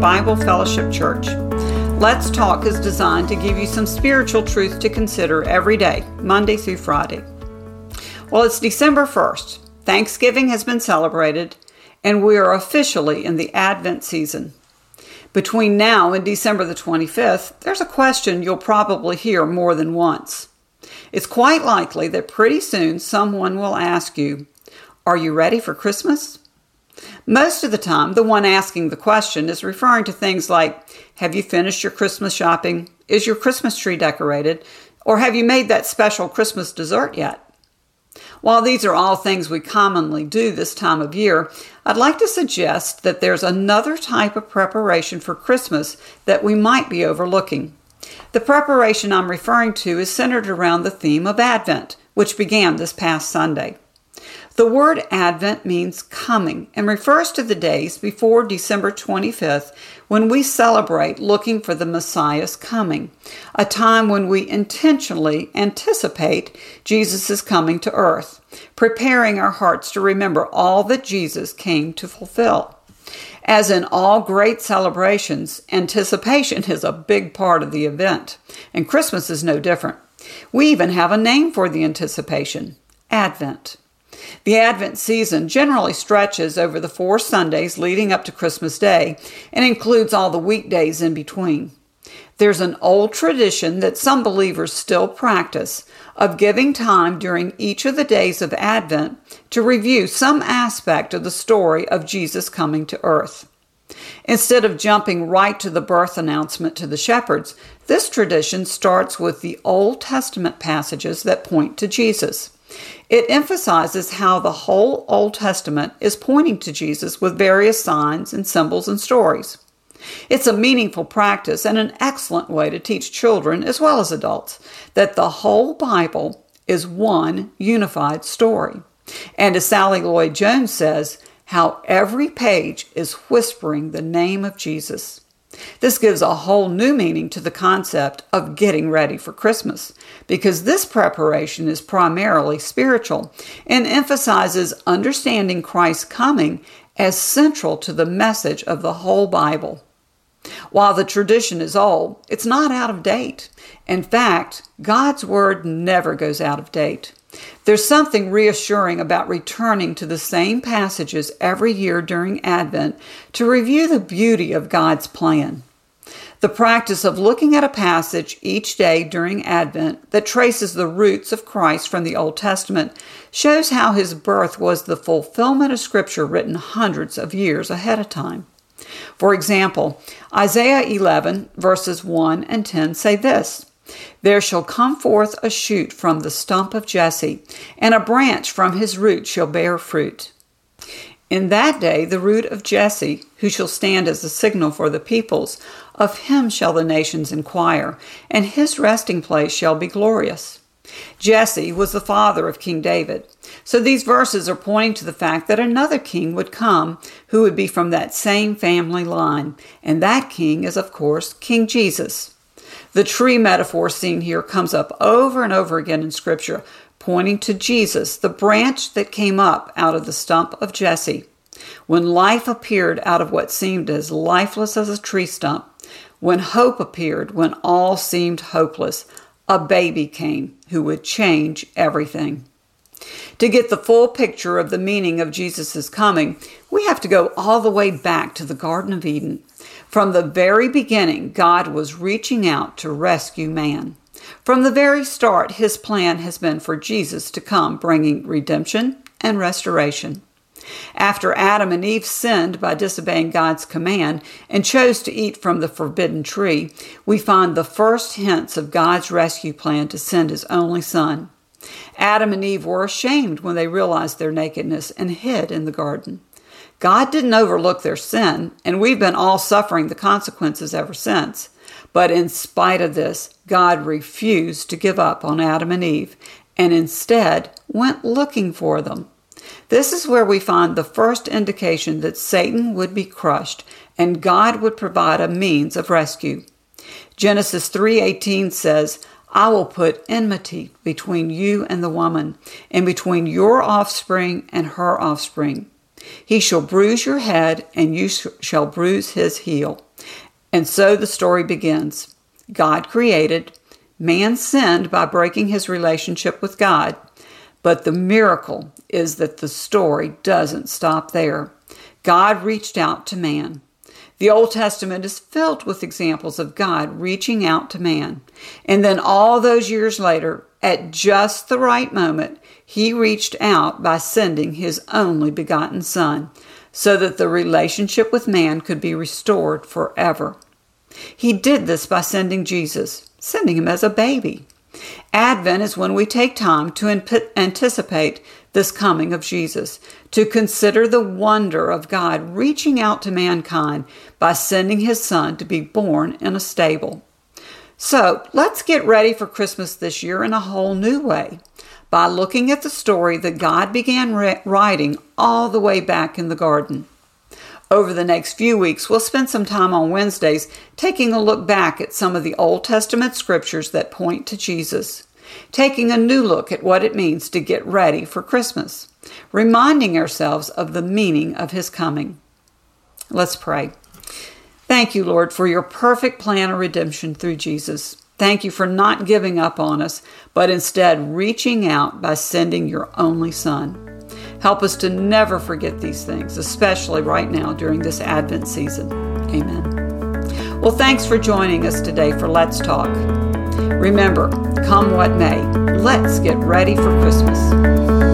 Bible Fellowship Church. Let's Talk is designed to give you some spiritual truth to consider every day, Monday through Friday. Well, it's December 1st. Thanksgiving has been celebrated, and we are officially in the Advent season. Between now and December the 25th, there's a question you'll probably hear more than once. It's quite likely that pretty soon someone will ask you, Are you ready for Christmas? Most of the time, the one asking the question is referring to things like Have you finished your Christmas shopping? Is your Christmas tree decorated? Or have you made that special Christmas dessert yet? While these are all things we commonly do this time of year, I'd like to suggest that there's another type of preparation for Christmas that we might be overlooking. The preparation I'm referring to is centered around the theme of Advent, which began this past Sunday. The word Advent means coming and refers to the days before December 25th when we celebrate looking for the Messiah's coming, a time when we intentionally anticipate Jesus' coming to earth, preparing our hearts to remember all that Jesus came to fulfill. As in all great celebrations, anticipation is a big part of the event, and Christmas is no different. We even have a name for the anticipation Advent. The Advent season generally stretches over the four Sundays leading up to Christmas Day and includes all the weekdays in between. There's an old tradition that some believers still practice of giving time during each of the days of Advent to review some aspect of the story of Jesus coming to earth. Instead of jumping right to the birth announcement to the shepherds, this tradition starts with the Old Testament passages that point to Jesus. It emphasizes how the whole Old Testament is pointing to Jesus with various signs and symbols and stories. It's a meaningful practice and an excellent way to teach children as well as adults that the whole Bible is one unified story. And as Sally Lloyd Jones says, how every page is whispering the name of Jesus. This gives a whole new meaning to the concept of getting ready for Christmas because this preparation is primarily spiritual and emphasizes understanding Christ's coming as central to the message of the whole Bible. While the tradition is old, it's not out of date. In fact, God's Word never goes out of date. There's something reassuring about returning to the same passages every year during Advent to review the beauty of God's plan. The practice of looking at a passage each day during Advent that traces the roots of Christ from the Old Testament shows how his birth was the fulfillment of Scripture written hundreds of years ahead of time. For example, Isaiah 11, verses 1 and 10 say this there shall come forth a shoot from the stump of Jesse, and a branch from his root shall bear fruit. In that day, the root of Jesse, who shall stand as a signal for the peoples, of him shall the nations inquire, and his resting place shall be glorious. Jesse was the father of King David. So these verses are pointing to the fact that another king would come who would be from that same family line. And that king is, of course, King Jesus. The tree metaphor seen here comes up over and over again in Scripture, pointing to Jesus, the branch that came up out of the stump of Jesse. When life appeared out of what seemed as lifeless as a tree stump, when hope appeared when all seemed hopeless, a baby came who would change everything. To get the full picture of the meaning of Jesus' coming, we have to go all the way back to the Garden of Eden. From the very beginning, God was reaching out to rescue man. From the very start, his plan has been for Jesus to come, bringing redemption and restoration. After Adam and Eve sinned by disobeying God's command and chose to eat from the forbidden tree, we find the first hints of God's rescue plan to send his only son. Adam and Eve were ashamed when they realized their nakedness and hid in the garden. God didn't overlook their sin, and we've been all suffering the consequences ever since. But in spite of this, God refused to give up on Adam and Eve and instead went looking for them. This is where we find the first indication that Satan would be crushed and God would provide a means of rescue. Genesis 3:18 says, I will put enmity between you and the woman, and between your offspring and her offspring. He shall bruise your head, and you shall bruise his heel. And so the story begins. God created, man sinned by breaking his relationship with God. But the miracle is that the story doesn't stop there. God reached out to man. The Old Testament is filled with examples of God reaching out to man. And then all those years later, at just the right moment, he reached out by sending his only begotten Son so that the relationship with man could be restored forever. He did this by sending Jesus, sending him as a baby. Advent is when we take time to anticipate this coming of Jesus, to consider the wonder of God reaching out to mankind by sending his Son to be born in a stable. So let's get ready for Christmas this year in a whole new way by looking at the story that God began writing all the way back in the garden. Over the next few weeks, we'll spend some time on Wednesdays taking a look back at some of the Old Testament scriptures that point to Jesus, taking a new look at what it means to get ready for Christmas, reminding ourselves of the meaning of His coming. Let's pray. Thank you, Lord, for your perfect plan of redemption through Jesus. Thank you for not giving up on us, but instead reaching out by sending your only Son. Help us to never forget these things, especially right now during this Advent season. Amen. Well, thanks for joining us today for Let's Talk. Remember, come what may, let's get ready for Christmas.